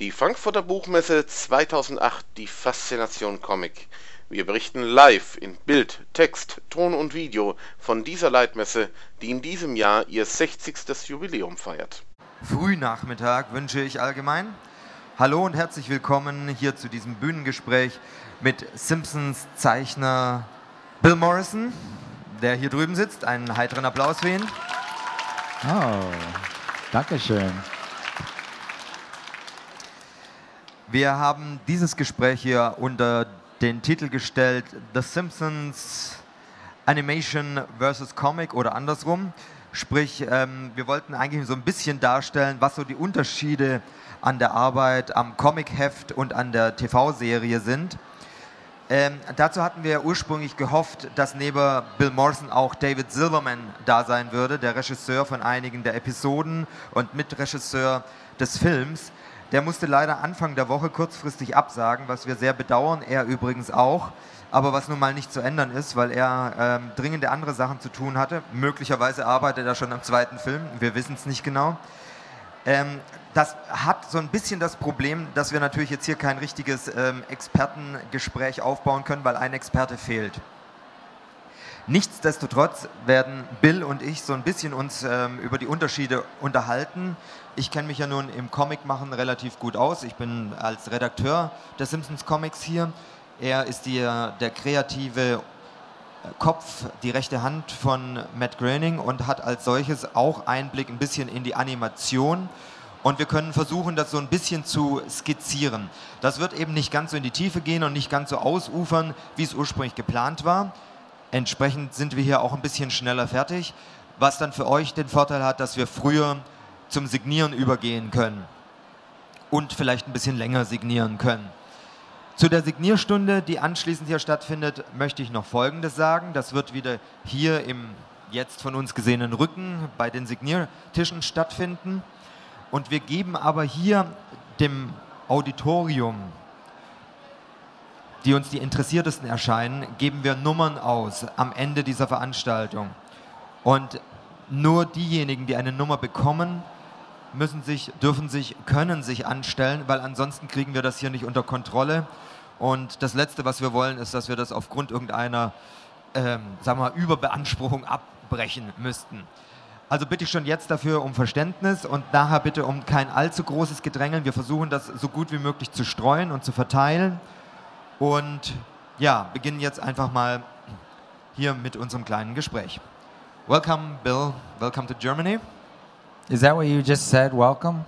Die Frankfurter Buchmesse 2008, die Faszination Comic. Wir berichten live in Bild, Text, Ton und Video von dieser Leitmesse, die in diesem Jahr ihr 60. Jubiläum feiert. Frühnachmittag wünsche ich allgemein. Hallo und herzlich willkommen hier zu diesem Bühnengespräch mit Simpsons Zeichner Bill Morrison, der hier drüben sitzt. Einen heiteren Applaus für ihn. Oh, danke schön. Wir haben dieses Gespräch hier unter den Titel gestellt The Simpsons Animation versus Comic oder andersrum. Sprich, ähm, wir wollten eigentlich so ein bisschen darstellen, was so die Unterschiede an der Arbeit am Comicheft und an der TV-Serie sind. Ähm, dazu hatten wir ursprünglich gehofft, dass neben Bill Morrison auch David Silverman da sein würde, der Regisseur von einigen der Episoden und Mitregisseur des Films. Der musste leider Anfang der Woche kurzfristig absagen, was wir sehr bedauern, er übrigens auch, aber was nun mal nicht zu ändern ist, weil er ähm, dringende andere Sachen zu tun hatte. Möglicherweise arbeitet er schon am zweiten Film, wir wissen es nicht genau. Ähm, das hat so ein bisschen das Problem, dass wir natürlich jetzt hier kein richtiges ähm, Expertengespräch aufbauen können, weil ein Experte fehlt. Nichtsdestotrotz werden Bill und ich so ein bisschen uns ähm, über die Unterschiede unterhalten. Ich kenne mich ja nun im Comic machen relativ gut aus. Ich bin als Redakteur der Simpsons Comics hier. Er ist die, der kreative Kopf, die rechte Hand von Matt Groening und hat als solches auch Einblick ein bisschen in die Animation. Und wir können versuchen, das so ein bisschen zu skizzieren. Das wird eben nicht ganz so in die Tiefe gehen und nicht ganz so ausufern, wie es ursprünglich geplant war. Entsprechend sind wir hier auch ein bisschen schneller fertig, was dann für euch den Vorteil hat, dass wir früher zum Signieren übergehen können und vielleicht ein bisschen länger signieren können. Zu der Signierstunde, die anschließend hier stattfindet, möchte ich noch Folgendes sagen. Das wird wieder hier im jetzt von uns gesehenen Rücken bei den Signiertischen stattfinden. Und wir geben aber hier dem Auditorium die uns die interessiertesten erscheinen, geben wir Nummern aus am Ende dieser Veranstaltung. Und nur diejenigen, die eine Nummer bekommen, müssen sich, dürfen sich, können sich anstellen, weil ansonsten kriegen wir das hier nicht unter Kontrolle. Und das Letzte, was wir wollen, ist, dass wir das aufgrund irgendeiner, ähm, sagen wir mal, Überbeanspruchung abbrechen müssten. Also bitte ich schon jetzt dafür um Verständnis und nachher bitte um kein allzu großes Gedrängeln. Wir versuchen das so gut wie möglich zu streuen und zu verteilen. Und ja, beginnen jetzt einfach mal hier mit unserem kleinen Gespräch. Welcome, Bill. Welcome to Germany. Is that what you just said? Welcome?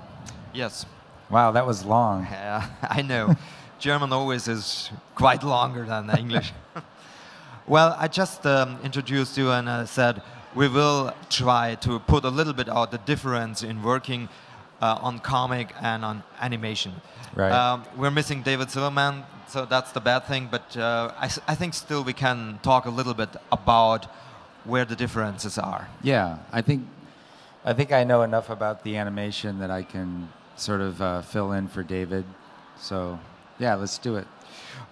Yes. Wow, that was long. Yeah, I know. German always is quite longer than English. well, I just um, introduced you and I said we will try to put a little bit out the difference in working uh, on comic and on animation. Right. Um, we're missing David Silverman, so that's the bad thing. But uh, I, I, think still we can talk a little bit about where the differences are. Yeah, I think I think I know enough about the animation that I can sort of uh, fill in for David. So yeah, let's do it.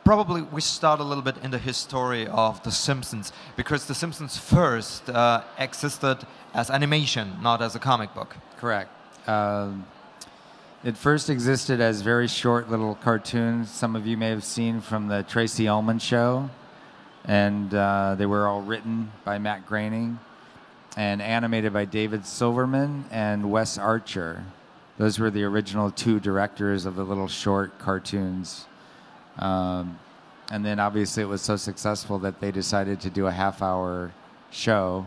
Probably we start a little bit in the history of The Simpsons because The Simpsons first uh, existed as animation, not as a comic book. Correct. Um, it first existed as very short little cartoons. Some of you may have seen from the Tracy Ullman show, and uh, they were all written by Matt Groening and animated by David Silverman and Wes Archer. Those were the original two directors of the little short cartoons. Um, and then obviously it was so successful that they decided to do a half hour show.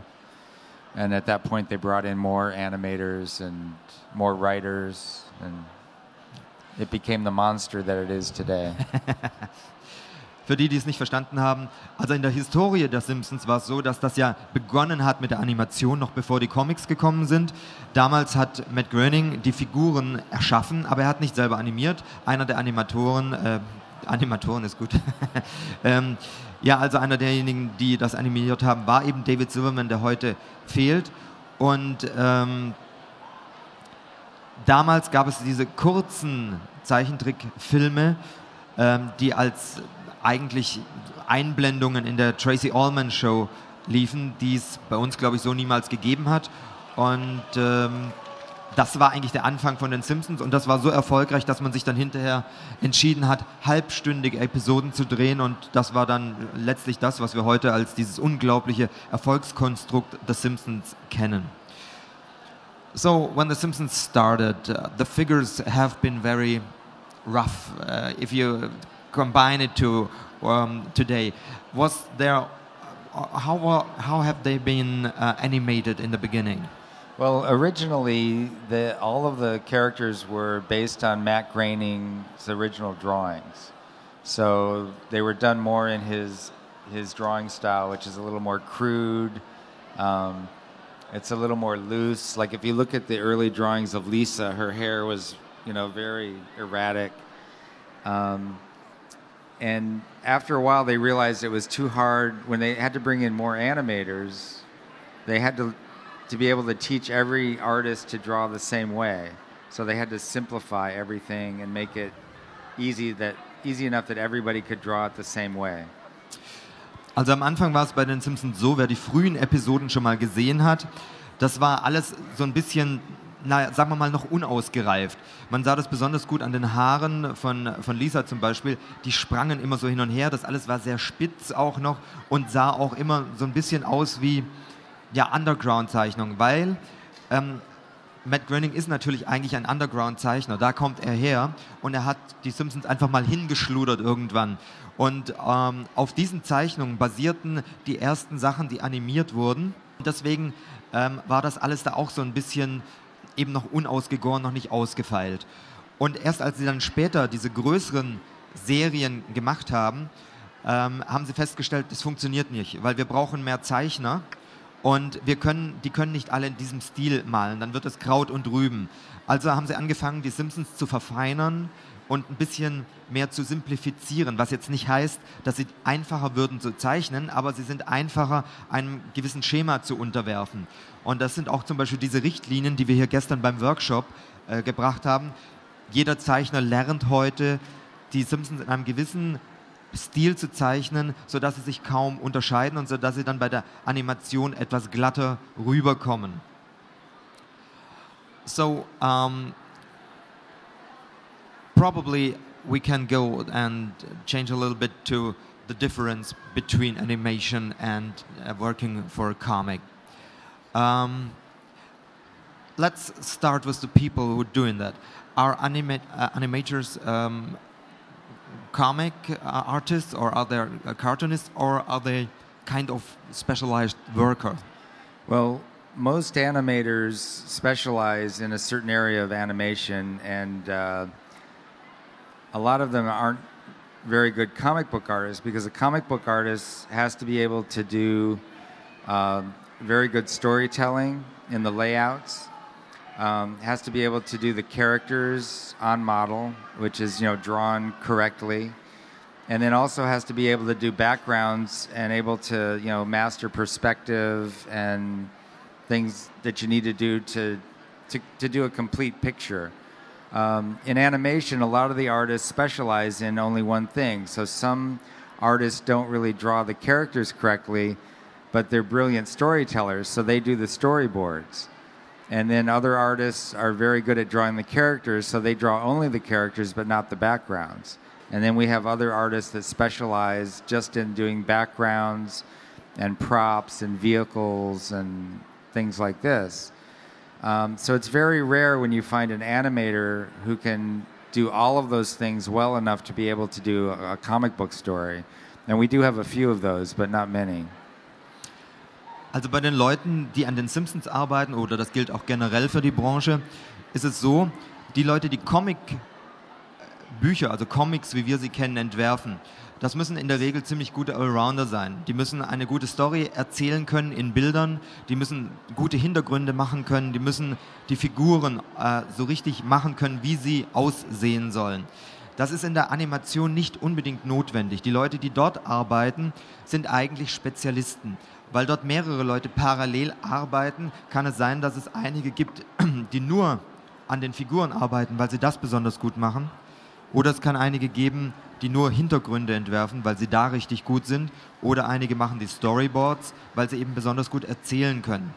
And at that point, they brought in more animators and more writers and it became the monster that it is today. Für die, die es nicht verstanden haben, also in der Historie der Simpsons war es so, dass das ja begonnen hat mit der Animation, noch bevor die Comics gekommen sind. Damals hat Matt Groening die Figuren erschaffen, aber er hat nicht selber animiert. Einer der Animatoren, äh, Animatoren ist gut, ähm, ja, also einer derjenigen, die das animiert haben, war eben David Silverman, der heute fehlt. Und ähm, damals gab es diese kurzen Zeichentrickfilme, ähm, die als eigentlich Einblendungen in der Tracy Allman Show liefen, die es bei uns, glaube ich, so niemals gegeben hat. Und ähm, das war eigentlich der Anfang von den Simpsons und das war so erfolgreich, dass man sich dann hinterher entschieden hat, halbstündige Episoden zu drehen und das war dann letztlich das, was wir heute als dieses unglaubliche Erfolgskonstrukt The Simpsons kennen. So, when The Simpsons started, uh, the figures have been very rough. Uh, if you combine it to um, today, was there uh, how how have they been uh, animated in the beginning? Well, originally, the, all of the characters were based on Matt Groening's original drawings. So they were done more in his his drawing style, which is a little more crude. Um, it's a little more loose. Like if you look at the early drawings of Lisa, her hair was, you know, very erratic. Um, and after a while, they realized it was too hard. When they had to bring in more animators, they had to to be able to teach every artist to draw the same way. So they had to simplify everything and make it easy that easy enough that everybody could draw it the same way. Also am Anfang war es bei den Simpsons so, wer die frühen Episoden schon mal gesehen hat, das war alles so ein bisschen, na, sagen wir mal, noch unausgereift. Man sah das besonders gut an den Haaren von, von Lisa zum Beispiel. Die sprangen immer so hin und her. Das alles war sehr spitz auch noch und sah auch immer so ein bisschen aus wie, ja, Underground-Zeichnung, weil ähm, Matt Groening ist natürlich eigentlich ein Underground-Zeichner. Da kommt er her und er hat die Simpsons einfach mal hingeschludert irgendwann. Und ähm, auf diesen Zeichnungen basierten die ersten Sachen, die animiert wurden. Und deswegen ähm, war das alles da auch so ein bisschen eben noch unausgegoren, noch nicht ausgefeilt. Und erst als sie dann später diese größeren Serien gemacht haben, ähm, haben sie festgestellt, das funktioniert nicht, weil wir brauchen mehr Zeichner und wir können, die können nicht alle in diesem Stil malen, dann wird es Kraut und Rüben. Also haben sie angefangen, die Simpsons zu verfeinern und ein bisschen mehr zu simplifizieren, was jetzt nicht heißt, dass sie einfacher würden zu zeichnen, aber sie sind einfacher, einem gewissen Schema zu unterwerfen. Und das sind auch zum Beispiel diese Richtlinien, die wir hier gestern beim Workshop äh, gebracht haben. Jeder Zeichner lernt heute, die Simpsons in einem gewissen Stil zu zeichnen, sodass sie sich kaum unterscheiden und sodass sie dann bei der Animation etwas glatter rüberkommen. So, um, probably we can go and change a little bit to the difference between animation and uh, working for a comic. Um, let's start with the people who are doing that. Are anima uh, animators um, comic uh, artists or are they uh, cartoonists or are they kind of specialized worker? Well, most animators specialize in a certain area of animation, and uh, a lot of them aren't very good comic book artists because a comic book artist has to be able to do uh, very good storytelling in the layouts um, has to be able to do the characters on model, which is you know drawn correctly, and then also has to be able to do backgrounds and able to you know master perspective and things that you need to do to to, to do a complete picture. Um, in animation, a lot of the artists specialize in only one thing. So some artists don't really draw the characters correctly, but they're brilliant storytellers, so they do the storyboards. And then other artists are very good at drawing the characters, so they draw only the characters but not the backgrounds. And then we have other artists that specialize just in doing backgrounds and props and vehicles and things like this. Um, so it's very rare when you find an animator who can do all of those things well enough to be able to do a, a comic book story. And we do have a few of those, but not many. Also bei den Leuten, die an den Simpsons arbeiten, oder das gilt auch generell für die Branche, ist es so, die Leute, die Comic-Bücher, also Comics, wie wir sie kennen, entwerfen, das müssen in der Regel ziemlich gute Allrounder sein. Die müssen eine gute Story erzählen können in Bildern, die müssen gute Hintergründe machen können, die müssen die Figuren äh, so richtig machen können, wie sie aussehen sollen. Das ist in der Animation nicht unbedingt notwendig. Die Leute, die dort arbeiten, sind eigentlich Spezialisten weil dort mehrere Leute parallel arbeiten, kann es sein, dass es einige gibt, die nur an den Figuren arbeiten, weil sie das besonders gut machen. Oder es kann einige geben, die nur Hintergründe entwerfen, weil sie da richtig gut sind. Oder einige machen die Storyboards, weil sie eben besonders gut erzählen können.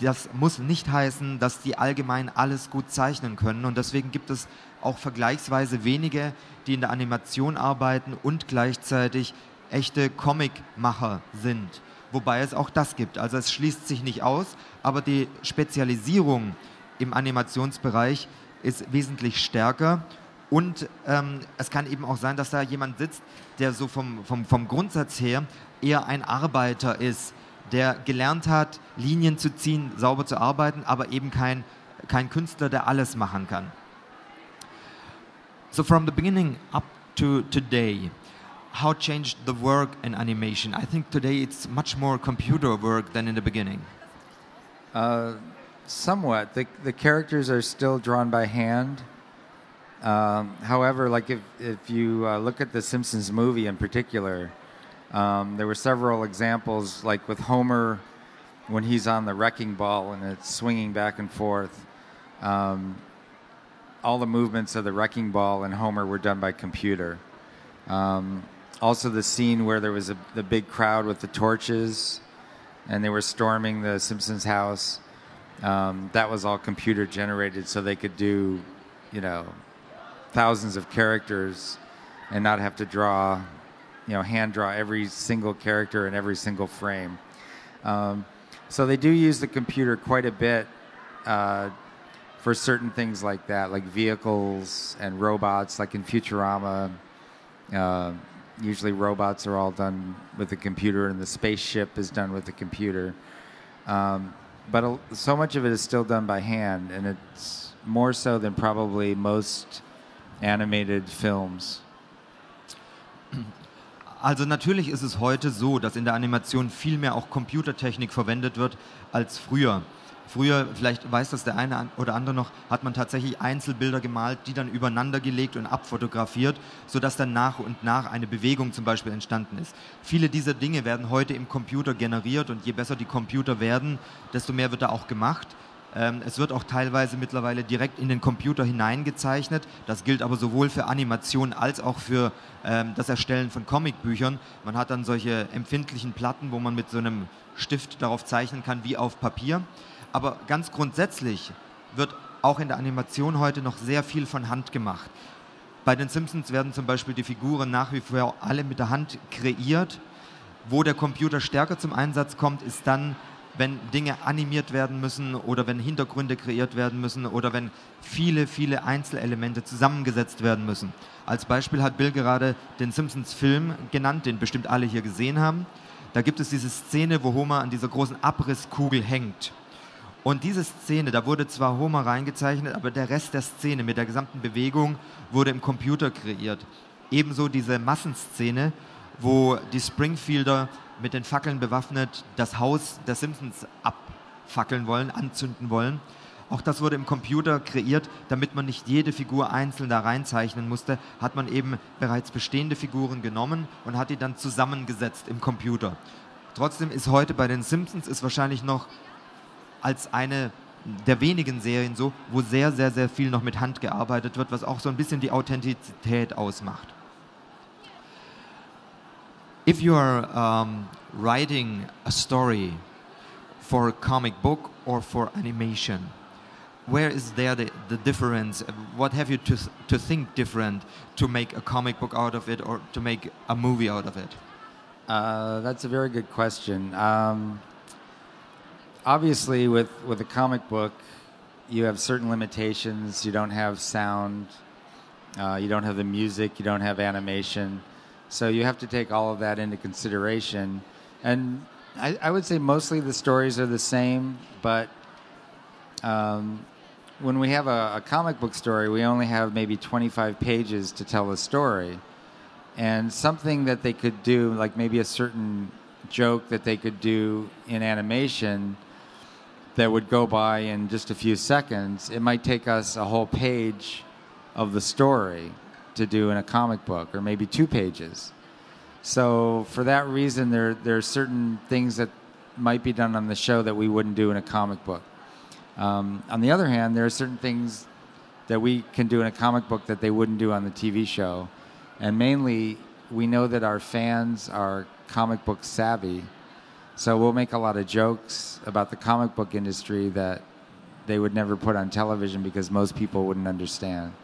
Das muss nicht heißen, dass die allgemein alles gut zeichnen können. Und deswegen gibt es auch vergleichsweise wenige, die in der Animation arbeiten und gleichzeitig echte Comicmacher sind. Wobei es auch das gibt. Also es schließt sich nicht aus, aber die Spezialisierung im Animationsbereich ist wesentlich stärker. Und ähm, es kann eben auch sein, dass da jemand sitzt, der so vom, vom, vom Grundsatz her eher ein Arbeiter ist, der gelernt hat, Linien zu ziehen, sauber zu arbeiten, aber eben kein, kein Künstler, der alles machen kann. So from the beginning up to today, how changed the work in animation? I think today it's much more computer work than in the beginning. Uh, somewhat. The, the characters are still drawn by hand. Um, however, like if, if you uh, look at the Simpsons movie in particular, um, there were several examples, like with Homer when he's on the wrecking ball and it's swinging back and forth. Um, all the movements of the wrecking ball and Homer were done by computer. Um, also, the scene where there was a, the big crowd with the torches and they were storming the Simpsons house. Um, that was all computer generated, so they could do, you know, thousands of characters and not have to draw you know hand draw every single character in every single frame. Um, so they do use the computer quite a bit uh, for certain things like that, like vehicles and robots, like in Futurama. Uh, usually robots are all done with the computer, and the spaceship is done with the computer. Um, but so much of it is still done by hand, and it's more so than probably most animated films. Also natürlich ist es heute so, dass in der Animation viel mehr auch Computertechnik verwendet wird als früher. Früher, vielleicht weiß das der eine oder andere noch, hat man tatsächlich Einzelbilder gemalt, die dann übereinander gelegt und abfotografiert, sodass dann nach und nach eine Bewegung zum Beispiel entstanden ist. Viele dieser Dinge werden heute im Computer generiert und je besser die Computer werden, desto mehr wird da auch gemacht. Ähm, es wird auch teilweise mittlerweile direkt in den Computer hineingezeichnet. Das gilt aber sowohl für Animation als auch für ähm, das Erstellen von Comicbüchern. Man hat dann solche empfindlichen Platten, wo man mit so einem Stift darauf zeichnen kann wie auf Papier. Aber ganz grundsätzlich wird auch in der Animation heute noch sehr viel von Hand gemacht. Bei den Simpsons werden zum Beispiel die Figuren nach wie vor alle mit der Hand kreiert. Wo der Computer stärker zum Einsatz kommt, ist dann wenn Dinge animiert werden müssen oder wenn Hintergründe kreiert werden müssen oder wenn viele, viele Einzelelemente zusammengesetzt werden müssen. Als Beispiel hat Bill gerade den Simpsons-Film genannt, den bestimmt alle hier gesehen haben. Da gibt es diese Szene, wo Homer an dieser großen Abrisskugel hängt. Und diese Szene, da wurde zwar Homer reingezeichnet, aber der Rest der Szene mit der gesamten Bewegung wurde im Computer kreiert. Ebenso diese Massenszene, wo die Springfielder mit den Fackeln bewaffnet das Haus der Simpsons abfackeln wollen, anzünden wollen. Auch das wurde im Computer kreiert, damit man nicht jede Figur einzeln da reinzeichnen musste, hat man eben bereits bestehende Figuren genommen und hat die dann zusammengesetzt im Computer. Trotzdem ist heute bei den Simpsons ist wahrscheinlich noch als eine der wenigen Serien so, wo sehr, sehr, sehr viel noch mit Hand gearbeitet wird, was auch so ein bisschen die Authentizität ausmacht. if you are um, writing a story for a comic book or for animation, where is there the, the difference? What have you to, to think different to make a comic book out of it or to make a movie out of it? Uh, that's a very good question. Um, obviously, with, with a comic book, you have certain limitations. You don't have sound, uh, you don't have the music, you don't have animation. So you have to take all of that into consideration. And I, I would say mostly the stories are the same, but um, when we have a, a, comic book story, we only have maybe 25 pages to tell a story. And something that they could do, like maybe a certain joke that they could do in animation that would go by in just a few seconds, it might take us a whole page of the story to do in a comic book, or maybe two pages. So for that reason, there there are certain things that might be done on the show that we wouldn't do in a comic book. Um, on the other hand, there are certain things that we can do in a comic book that they wouldn't do on the TV show, and mainly we know that our fans are comic book savvy. So we'll make a lot of jokes about the comic book industry that they would never put on television because most people wouldn't understand.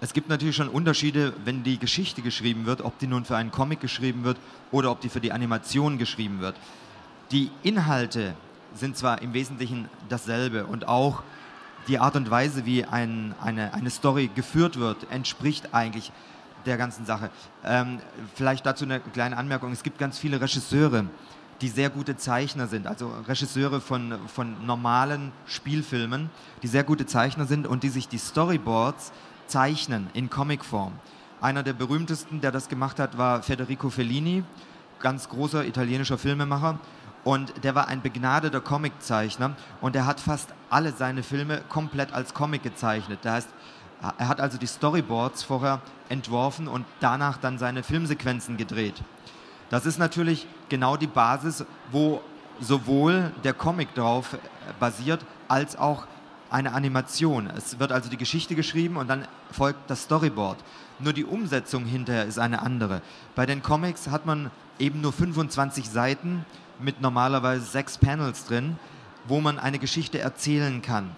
Es gibt natürlich schon Unterschiede, wenn die Geschichte geschrieben wird, ob die nun für einen Comic geschrieben wird oder ob die für die Animation geschrieben wird. Die Inhalte sind zwar im Wesentlichen dasselbe und auch die Art und Weise, wie ein, eine, eine Story geführt wird, entspricht eigentlich der ganzen Sache. Ähm, vielleicht dazu eine kleine Anmerkung. Es gibt ganz viele Regisseure, die sehr gute Zeichner sind, also Regisseure von, von normalen Spielfilmen, die sehr gute Zeichner sind und die sich die Storyboards zeichnen in Comicform. Einer der berühmtesten, der das gemacht hat, war Federico Fellini, ganz großer italienischer Filmemacher. Und der war ein begnadeter Comiczeichner und er hat fast alle seine Filme komplett als Comic gezeichnet. Das heißt, er hat also die Storyboards vorher entworfen und danach dann seine Filmsequenzen gedreht. Das ist natürlich genau die Basis, wo sowohl der Comic drauf basiert, als auch eine Animation. Es wird also die Geschichte geschrieben und dann folgt das Storyboard. Nur die Umsetzung hinterher ist eine andere. Bei den Comics hat man eben nur 25 Seiten mit normalerweise sechs Panels drin, wo man eine Geschichte erzählen kann.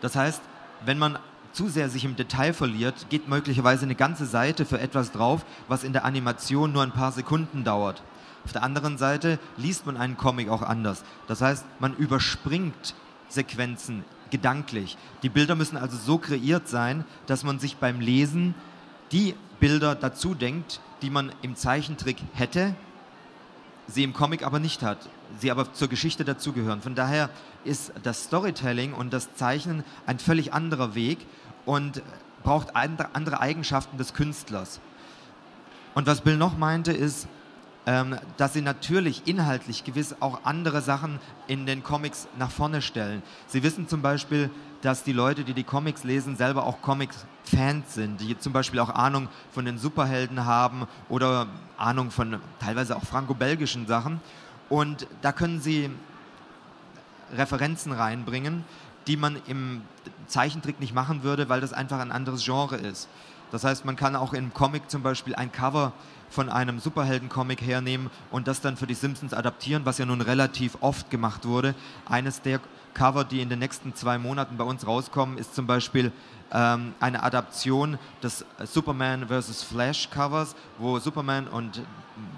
Das heißt, wenn man zu sehr sich im Detail verliert, geht möglicherweise eine ganze Seite für etwas drauf, was in der Animation nur ein paar Sekunden dauert. Auf der anderen Seite liest man einen Comic auch anders. Das heißt, man überspringt Sequenzen gedanklich. Die Bilder müssen also so kreiert sein, dass man sich beim Lesen die Bilder dazu denkt, die man im Zeichentrick hätte, sie im Comic aber nicht hat, sie aber zur Geschichte dazugehören. Von daher ist das Storytelling und das Zeichnen ein völlig anderer Weg und braucht andere Eigenschaften des Künstlers. Und was Bill noch meinte, ist, ähm, dass sie natürlich inhaltlich gewiss auch andere Sachen in den Comics nach vorne stellen. Sie wissen zum Beispiel, dass die Leute, die die Comics lesen, selber auch Comics-Fans sind, die zum Beispiel auch Ahnung von den Superhelden haben oder Ahnung von teilweise auch franco-belgischen Sachen. Und da können sie Referenzen reinbringen, die man im Zeichentrick nicht machen würde, weil das einfach ein anderes Genre ist. Das heißt, man kann auch im Comic zum Beispiel ein Cover von einem Superhelden-Comic hernehmen und das dann für die Simpsons adaptieren, was ja nun relativ oft gemacht wurde. Eines der Cover, die in den nächsten zwei Monaten bei uns rauskommen, ist zum Beispiel ähm, eine Adaption des Superman vs. Flash Covers, wo Superman und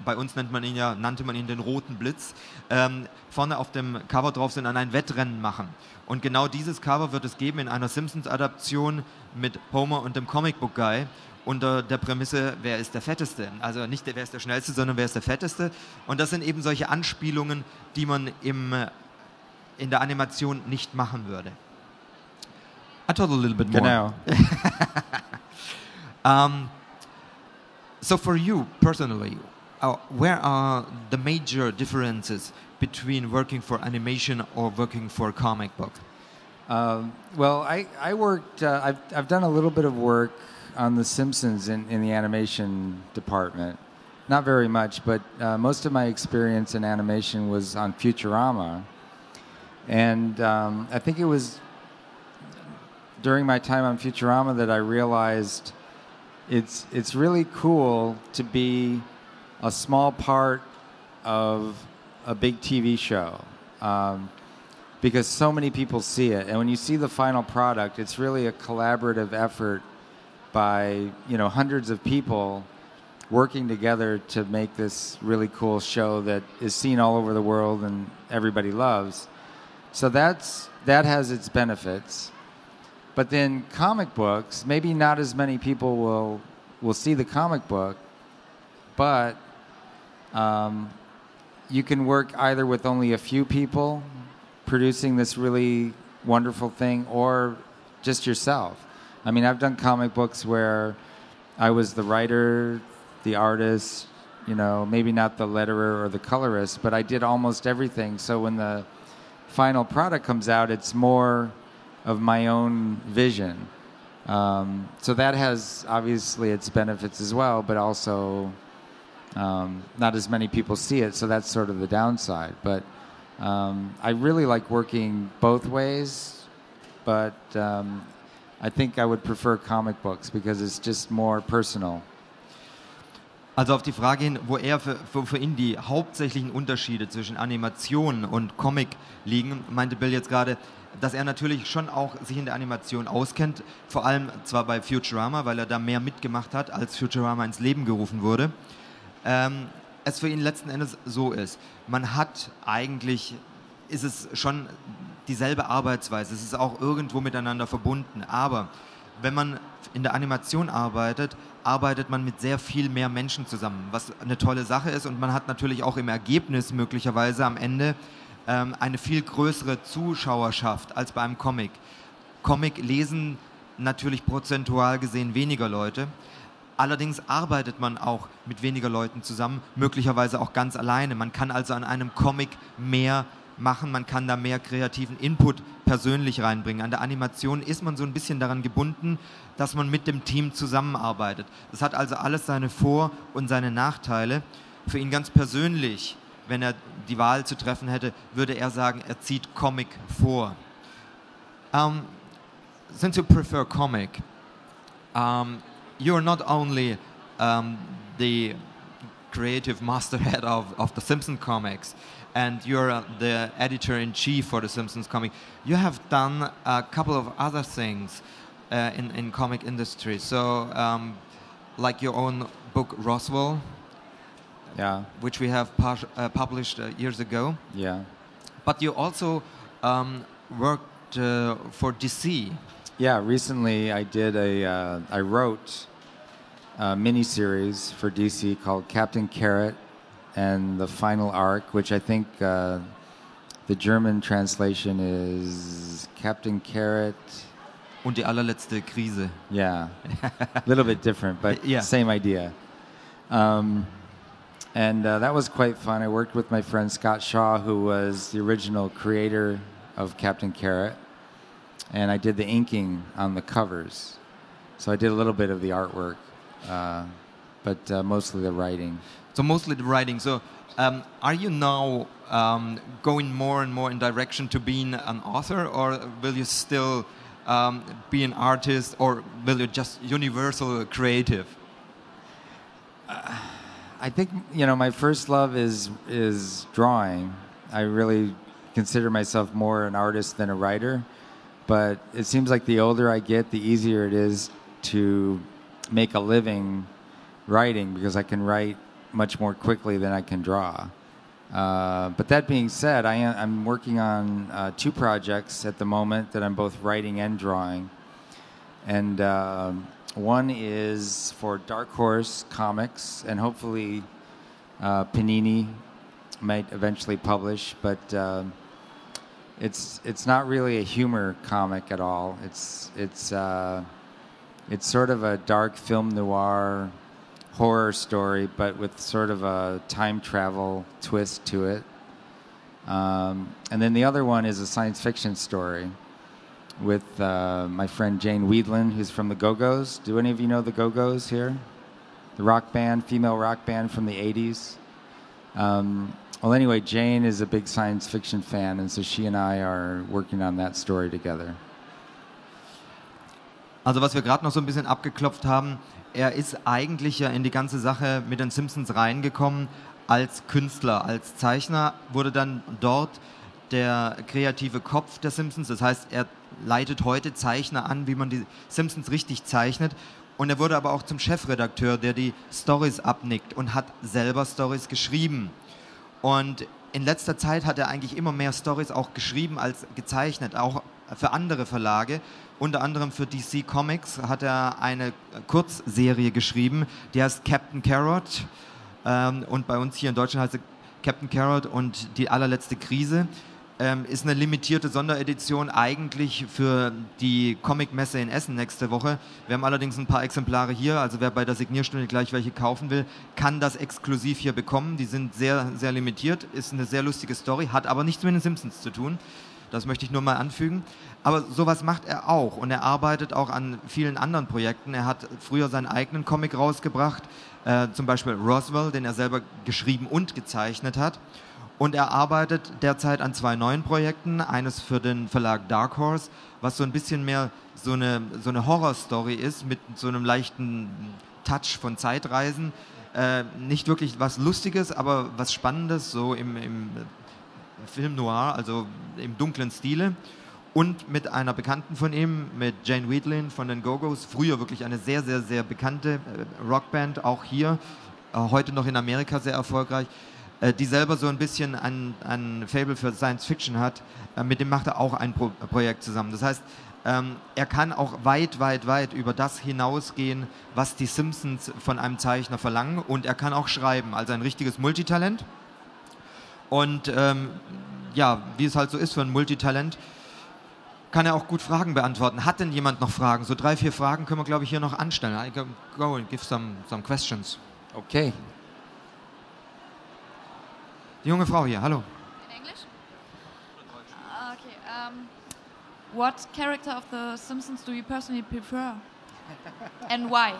bei uns nennt man ihn ja, nannte man ihn den roten Blitz, ähm, vorne auf dem Cover drauf sind, an ein Wettrennen machen. Und genau dieses Cover wird es geben in einer Simpsons-Adaption mit Homer und dem Comicbook Guy unter der Prämisse, wer ist der Fetteste. Also nicht wer ist der Schnellste, sondern wer ist der Fetteste. Und das sind eben solche Anspielungen, die man im, in der Animation nicht machen würde. I told a little bit more. Genau. um, so for you personally, uh, where are the major differences between working for animation or working for a comic book? Um, well, I, I worked, uh, I've, I've done a little bit of work on The Simpsons in, in the animation department. Not very much, but uh, most of my experience in animation was on Futurama. And um, I think it was during my time on Futurama that I realized it's, it's really cool to be a small part of a big TV show. Um, because so many people see it. And when you see the final product, it's really a collaborative effort by you know hundreds of people working together to make this really cool show that is seen all over the world and everybody loves. So that's that has its benefits. But then comic books, maybe not as many people will will see the comic book, but um, you can work either with only a few people producing this really wonderful thing or just yourself. I mean, I've done comic books where I was the writer, the artist, you know, maybe not the letterer or the colorist, but I did almost everything. So when the final product comes out, it's more of my own vision. Um, so that has obviously its benefits as well, but also um, not as many people see it. So that's sort of the downside. But um, I really like working both ways, but um, I think I would prefer comic books because it's just more personal. Also auf die Frage hin, wo er für, für, für ihn die hauptsächlichen Unterschiede zwischen Animation und Comic liegen, meinte Bill jetzt gerade, dass er natürlich schon auch sich in der Animation auskennt, vor allem zwar bei Futurama, weil er da mehr mitgemacht hat, als Futurama ins Leben gerufen wurde. Ähm, es für ihn letzten Endes so ist, man hat eigentlich, ist es schon dieselbe Arbeitsweise, es ist auch irgendwo miteinander verbunden, aber wenn man in der Animation arbeitet, arbeitet man mit sehr viel mehr Menschen zusammen, was eine tolle Sache ist und man hat natürlich auch im Ergebnis möglicherweise am Ende ähm, eine viel größere Zuschauerschaft als bei einem Comic. Comic lesen natürlich prozentual gesehen weniger Leute. Allerdings arbeitet man auch mit weniger Leuten zusammen, möglicherweise auch ganz alleine. Man kann also an einem Comic mehr machen, man kann da mehr kreativen Input persönlich reinbringen. An der Animation ist man so ein bisschen daran gebunden, dass man mit dem Team zusammenarbeitet. Das hat also alles seine Vor- und seine Nachteile. Für ihn ganz persönlich wenn er die Wahl zu treffen hätte, würde er sagen, er zieht Comic vor. Um, since you prefer comic, um, you're not only um, the creative masterhead of, of the Simpsons comics, and you're uh, the editor in chief for the Simpsons comic. You have done a couple of other things uh, in in comic industry. So, um, like your own book Roswell, yeah. which we have uh, published uh, years ago. Yeah. But you also um, worked uh, for DC. Yeah, recently I did a, uh, I wrote a miniseries for DC called Captain Carrot and the Final Arc, which I think uh, the German translation is Captain Carrot. Und die allerletzte Krise. Yeah, a little bit different, but yeah. same idea. Um, and uh, that was quite fun. I worked with my friend Scott Shaw, who was the original creator of Captain Carrot, and I did the inking on the covers. So I did a little bit of the artwork, uh, but uh, mostly the writing. So mostly the writing. So um, are you now um, going more and more in direction to being an author, or will you still um, be an artist, or will you just universal creative? Uh, I think you know my first love is is drawing. I really consider myself more an artist than a writer, but it seems like the older I get, the easier it is to make a living writing because I can write much more quickly than I can draw. Uh, but that being said, I am, I'm working on uh, two projects at the moment that I'm both writing and drawing, and. Uh, one is for Dark Horse Comics, and hopefully uh, Panini might eventually publish, but uh, it's it's not really a humor comic at all. It's it's uh, it's sort of a dark film noir horror story, but with sort of a time travel twist to it. Um, and then the other one is a science fiction story with uh, my friend Jane Weedland, who's from the Go Go's. Do any of you know the Go Go's here? The rock band, female rock band from the 80s. Um, well, anyway, Jane is a big science fiction fan, and so she and I are working on that story together. Also, was wir gerade noch so ein bisschen abgeklopft haben, er ist eigentlich ja in die ganze Sache mit den Simpsons reingekommen als Künstler, als Zeichner, wurde dann dort der kreative Kopf der Simpsons. Das heißt, er leitet heute Zeichner an, wie man die Simpsons richtig zeichnet. Und er wurde aber auch zum Chefredakteur, der die Stories abnickt und hat selber Stories geschrieben. Und in letzter Zeit hat er eigentlich immer mehr Stories auch geschrieben als gezeichnet, auch für andere Verlage. Unter anderem für DC Comics hat er eine Kurzserie geschrieben, die heißt Captain Carrot. Ähm, und bei uns hier in Deutschland heißt sie Captain Carrot und die allerletzte Krise ähm, ist eine limitierte Sonderedition eigentlich für die Comic-Messe in Essen nächste Woche. Wir haben allerdings ein paar Exemplare hier, also wer bei der Signierstunde gleich welche kaufen will, kann das exklusiv hier bekommen. Die sind sehr, sehr limitiert, ist eine sehr lustige Story, hat aber nichts mit den Simpsons zu tun. Das möchte ich nur mal anfügen. Aber sowas macht er auch und er arbeitet auch an vielen anderen Projekten. Er hat früher seinen eigenen Comic rausgebracht, äh, zum Beispiel Roswell, den er selber geschrieben und gezeichnet hat. Und er arbeitet derzeit an zwei neuen Projekten. Eines für den Verlag Dark Horse, was so ein bisschen mehr so eine, so eine Horrorstory ist mit so einem leichten Touch von Zeitreisen. Äh, nicht wirklich was Lustiges, aber was Spannendes, so im, im Film Noir, also im dunklen Stile. Und mit einer Bekannten von ihm, mit Jane Wheatlin von den Go-Go's, früher wirklich eine sehr, sehr, sehr bekannte äh, Rockband, auch hier, äh, heute noch in Amerika sehr erfolgreich, äh, die selber so ein bisschen ein, ein Fable für Science Fiction hat. Mit dem macht er auch ein Pro Projekt zusammen. Das heißt, ähm, er kann auch weit, weit, weit über das hinausgehen, was die Simpsons von einem Zeichner verlangen. Und er kann auch schreiben, also ein richtiges Multitalent. Und ähm, ja, wie es halt so ist für ein Multitalent, kann er auch gut Fragen beantworten. Hat denn jemand noch Fragen? So drei, vier Fragen können wir, glaube ich, hier noch anstellen. I go, go and give some, some questions. Okay. Die junge Frau hier, hallo. In English? Uh, okay. Um, what character of the Simpsons do you personally prefer? and why?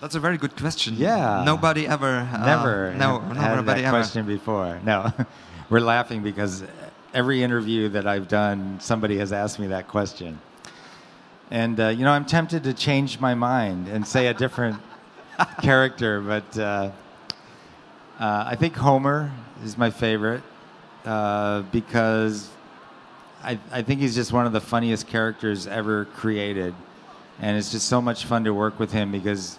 That's a very good question. Yeah. Nobody ever. uh, Never no, had- had nobody that ever. question before. No, we're laughing because every interview that I've done, somebody has asked me that question. And, uh, you know, I'm tempted to change my mind and say a different character, but uh, uh, I think Homer is my favorite uh, because I, I think he's just one of the funniest characters ever created. And it's just so much fun to work with him because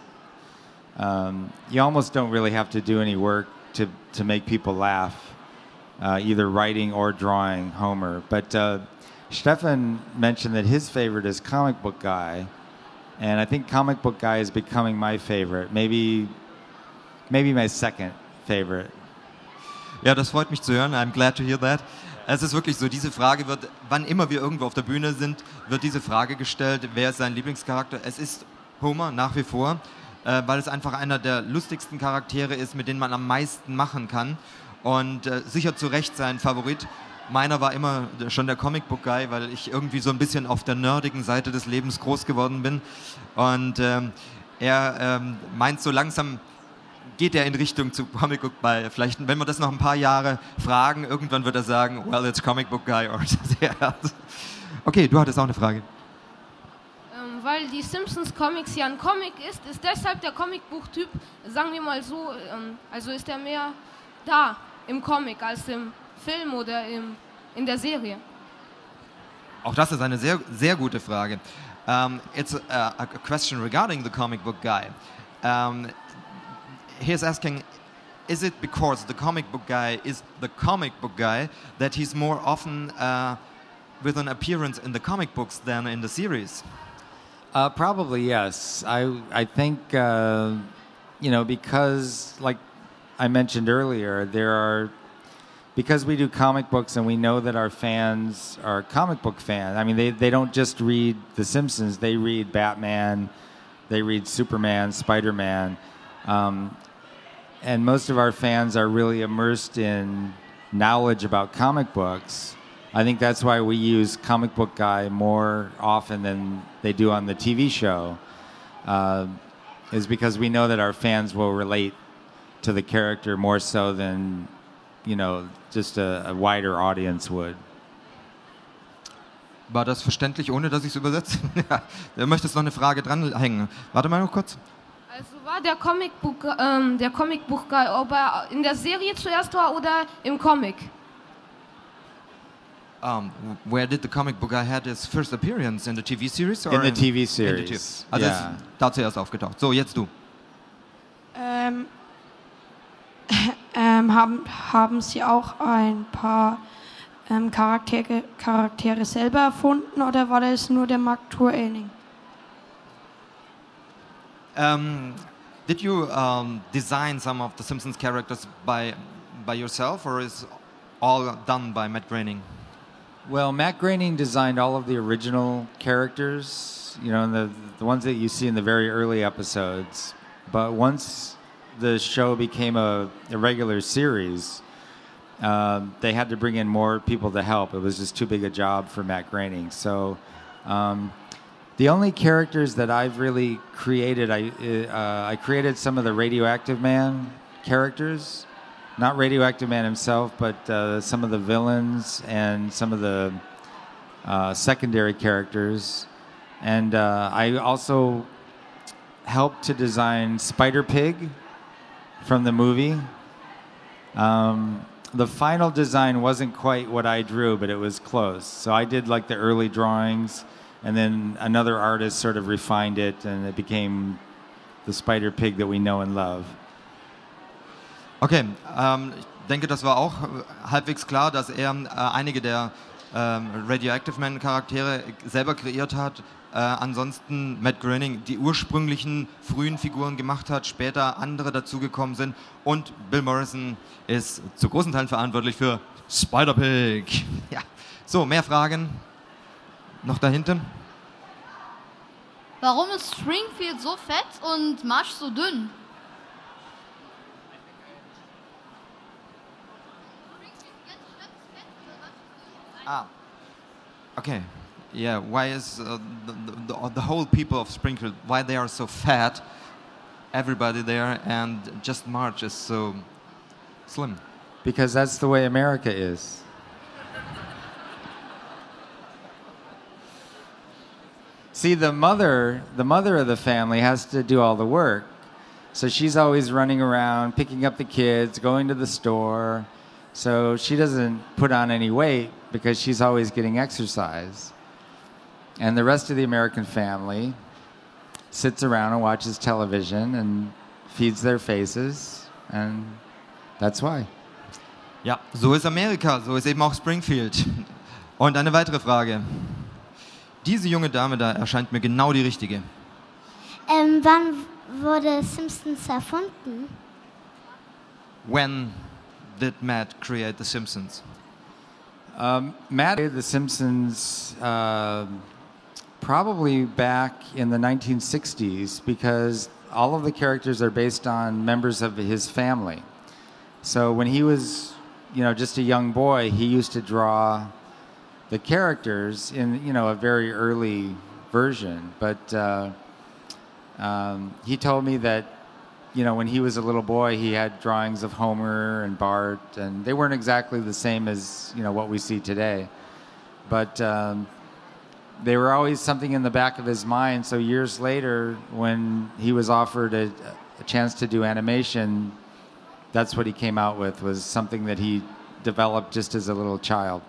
um, you almost don't really have to do any work to, to make people laugh, uh, either writing or drawing Homer. But uh, Stefan mentioned that his favorite is Comic Book Guy, and I think Comic Book Guy is becoming my favorite. Maybe, maybe my second favorite. Ja, das freut mich zu hören. I'm glad to hear that. Es ist wirklich so, diese Frage wird, wann immer wir irgendwo auf der Bühne sind, wird diese Frage gestellt, wer ist sein Lieblingscharakter? Es ist Homer nach wie vor, äh, weil es einfach einer der lustigsten Charaktere ist, mit denen man am meisten machen kann. Und äh, sicher zu Recht sein Favorit. Meiner war immer schon der Comic Book Guy, weil ich irgendwie so ein bisschen auf der nerdigen Seite des Lebens groß geworden bin. Und ähm, er ähm, meint so langsam, geht er in Richtung zu Comic Book Guy. Vielleicht, wenn wir das noch ein paar Jahre fragen, irgendwann wird er sagen, well, it's Comic Book Guy. Okay, du hattest auch eine Frage. Ähm, weil die Simpsons Comics ja ein Comic ist, ist deshalb der Comicbuchtyp, sagen wir mal so, ähm, also ist er mehr da im Comic als im Film oder im, in der Serie. Auch das ist eine sehr, sehr gute Frage. Um, it's a, a question regarding the comic book guy. Um, he's asking, is it because the comic book guy is the comic book guy that he's more often uh, with an appearance in the comic books than in the series? Uh, probably yes. I I think uh, you know because like I mentioned earlier, there are because we do comic books and we know that our fans are comic book fans. I mean, they they don't just read The Simpsons; they read Batman, they read Superman, Spider Man, um, and most of our fans are really immersed in knowledge about comic books. I think that's why we use Comic Book Guy more often than they do on the TV show, uh, is because we know that our fans will relate to the character more so than, you know, just a, a wider audience would. War das verständlich, ohne dass ich es übersetze? ja. Du möchtest noch eine Frage dranhängen. Warte mal noch kurz. Also war der Comicbuch, ähm, der Comicbuch Guy, ob er in der Serie zuerst war oder im Comic? Um, where did the comic book guy had his first appearance in the TV series? Or In the TV in the series, TV? Also er yeah. ist da zuerst aufgetaucht. So, jetzt du. Ähm, ähm, haben, haben Sie auch ein paar ähm, Charaktere, Charaktere selber erfunden oder war das nur der Mark Turing? Um, did you um, design some of the Simpsons characters by by yourself, or is all done by Matt Groening? Well, Matt Groening designed all of the original characters, you know, the the ones that you see in the very early episodes. But once the show became a, a regular series, um, they had to bring in more people to help. It was just too big a job for Matt Groening. So, um, the only characters that I've really created, I uh, I created some of the Radioactive Man characters, not Radioactive Man himself, but uh, some of the villains and some of the uh, secondary characters. And uh, I also helped to design Spider Pig from the movie. Um, the final design wasn't quite what I drew, but it was close. So I did like the early drawings, and then another artist sort of refined it, and it became the Spider Pig that we know and love. Okay, ähm, ich denke, das war auch halbwegs klar, dass er äh, einige der ähm, Radioactive Man Charaktere selber kreiert hat. Äh, ansonsten Matt Groening die ursprünglichen frühen Figuren gemacht hat, später andere dazugekommen sind und Bill Morrison ist zu großen Teilen verantwortlich für Spider-Pig. Ja. So, mehr Fragen noch dahinter? Warum ist Springfield so fett und Marsh so dünn? Ah. Okay. Yeah. Why is uh, the, the, the whole people of Springfield why they are so fat? Everybody there and just March is so slim. Because that's the way America is. See, the mother, the mother of the family has to do all the work. So she's always running around, picking up the kids, going to the store. So she doesn't put on any weight because she's always getting exercise. And the rest of the American family sits around and watches television and feeds their faces. And that's why. Ja, so ist Amerika, so ist eben auch Springfield. Und eine weitere Frage. Diese junge Dame da erscheint mir genau die richtige. Ähm, wann wurde Simpsons erfunden? When did Matt create The Simpsons? Um, Matt The Simpsons uh, probably back in the 1960s because all of the characters are based on members of his family. So when he was, you know, just a young boy, he used to draw the characters in, you know, a very early version. But uh, um, he told me that, you know, when he was a little boy, he had drawings of Homer and Bart, and they weren't exactly the same as, you know, what we see today. But um, they were always something in the back of his mind. So years later, when he was offered a, a chance to do animation, that's what he came out with was something that he developed just as a little child.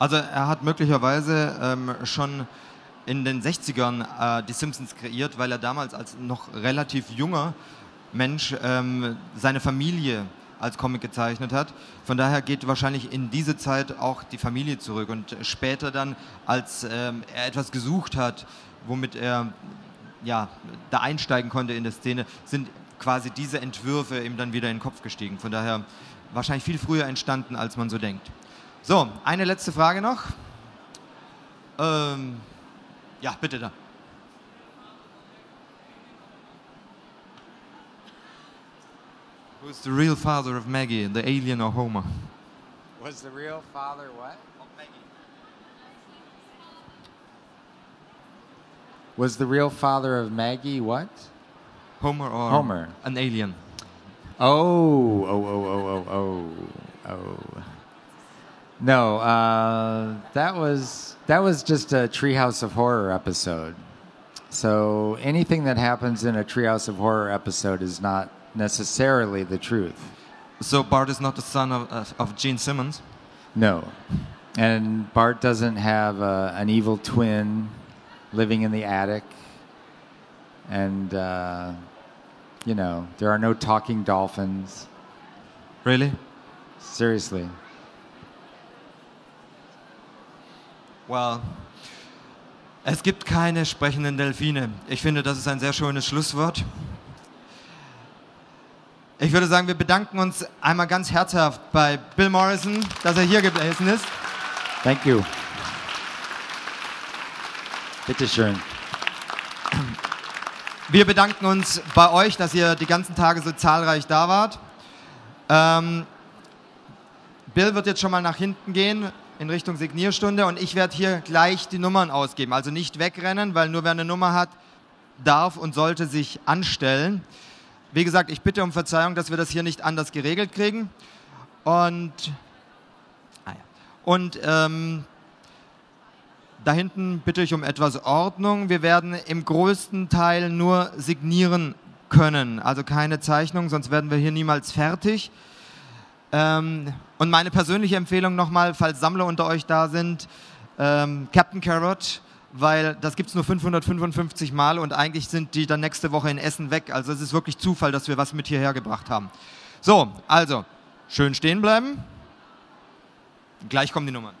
Also er hat möglicherweise ähm, schon in den 60ern äh, die Simpsons kreiert, weil er damals als noch relativ junger Mensch ähm, seine Familie als Comic gezeichnet hat. Von daher geht wahrscheinlich in diese Zeit auch die Familie zurück. Und später dann, als ähm, er etwas gesucht hat, womit er ja, da einsteigen konnte in der Szene, sind quasi diese Entwürfe ihm dann wieder in den Kopf gestiegen. Von daher wahrscheinlich viel früher entstanden, als man so denkt. So, eine letzte Frage noch. Ähm, ja, bitte da. Who's the real father of Maggie, the alien or Homer? Was the real father what? Was the real father of Maggie what? Homer or Homer. an alien? Oh, oh, oh, oh, oh, oh, oh. No, uh, that was that was just a Treehouse of Horror episode. So anything that happens in a Treehouse of Horror episode is not necessarily the truth. So Bart is not the son of, of, of Gene Simmons? No, and Bart doesn't have uh, an evil twin living in the attic, and uh, you know there are no talking dolphins. Really? Seriously. Well, es gibt keine sprechenden Delfine. Ich finde, das ist ein sehr schönes Schlusswort. Ich würde sagen, wir bedanken uns einmal ganz herzhaft bei Bill Morrison, dass er hier gewesen ist. Thank you. Bitteschön. Wir bedanken uns bei euch, dass ihr die ganzen Tage so zahlreich da wart. Ähm, Bill wird jetzt schon mal nach hinten gehen in Richtung Signierstunde und ich werde hier gleich die Nummern ausgeben. Also nicht wegrennen, weil nur wer eine Nummer hat, darf und sollte sich anstellen. Wie gesagt, ich bitte um Verzeihung, dass wir das hier nicht anders geregelt kriegen. Und, ah ja. und ähm, Da hinten bitte ich um etwas Ordnung. Wir werden im größten Teil nur signieren können, also keine Zeichnung, sonst werden wir hier niemals fertig. Ähm, und meine persönliche Empfehlung nochmal, falls Sammler unter euch da sind, ähm, Captain Carrot, weil das gibt es nur 555 Mal und eigentlich sind die dann nächste Woche in Essen weg. Also es ist wirklich Zufall, dass wir was mit hierher gebracht haben. So, also, schön stehen bleiben. Gleich kommen die Nummern.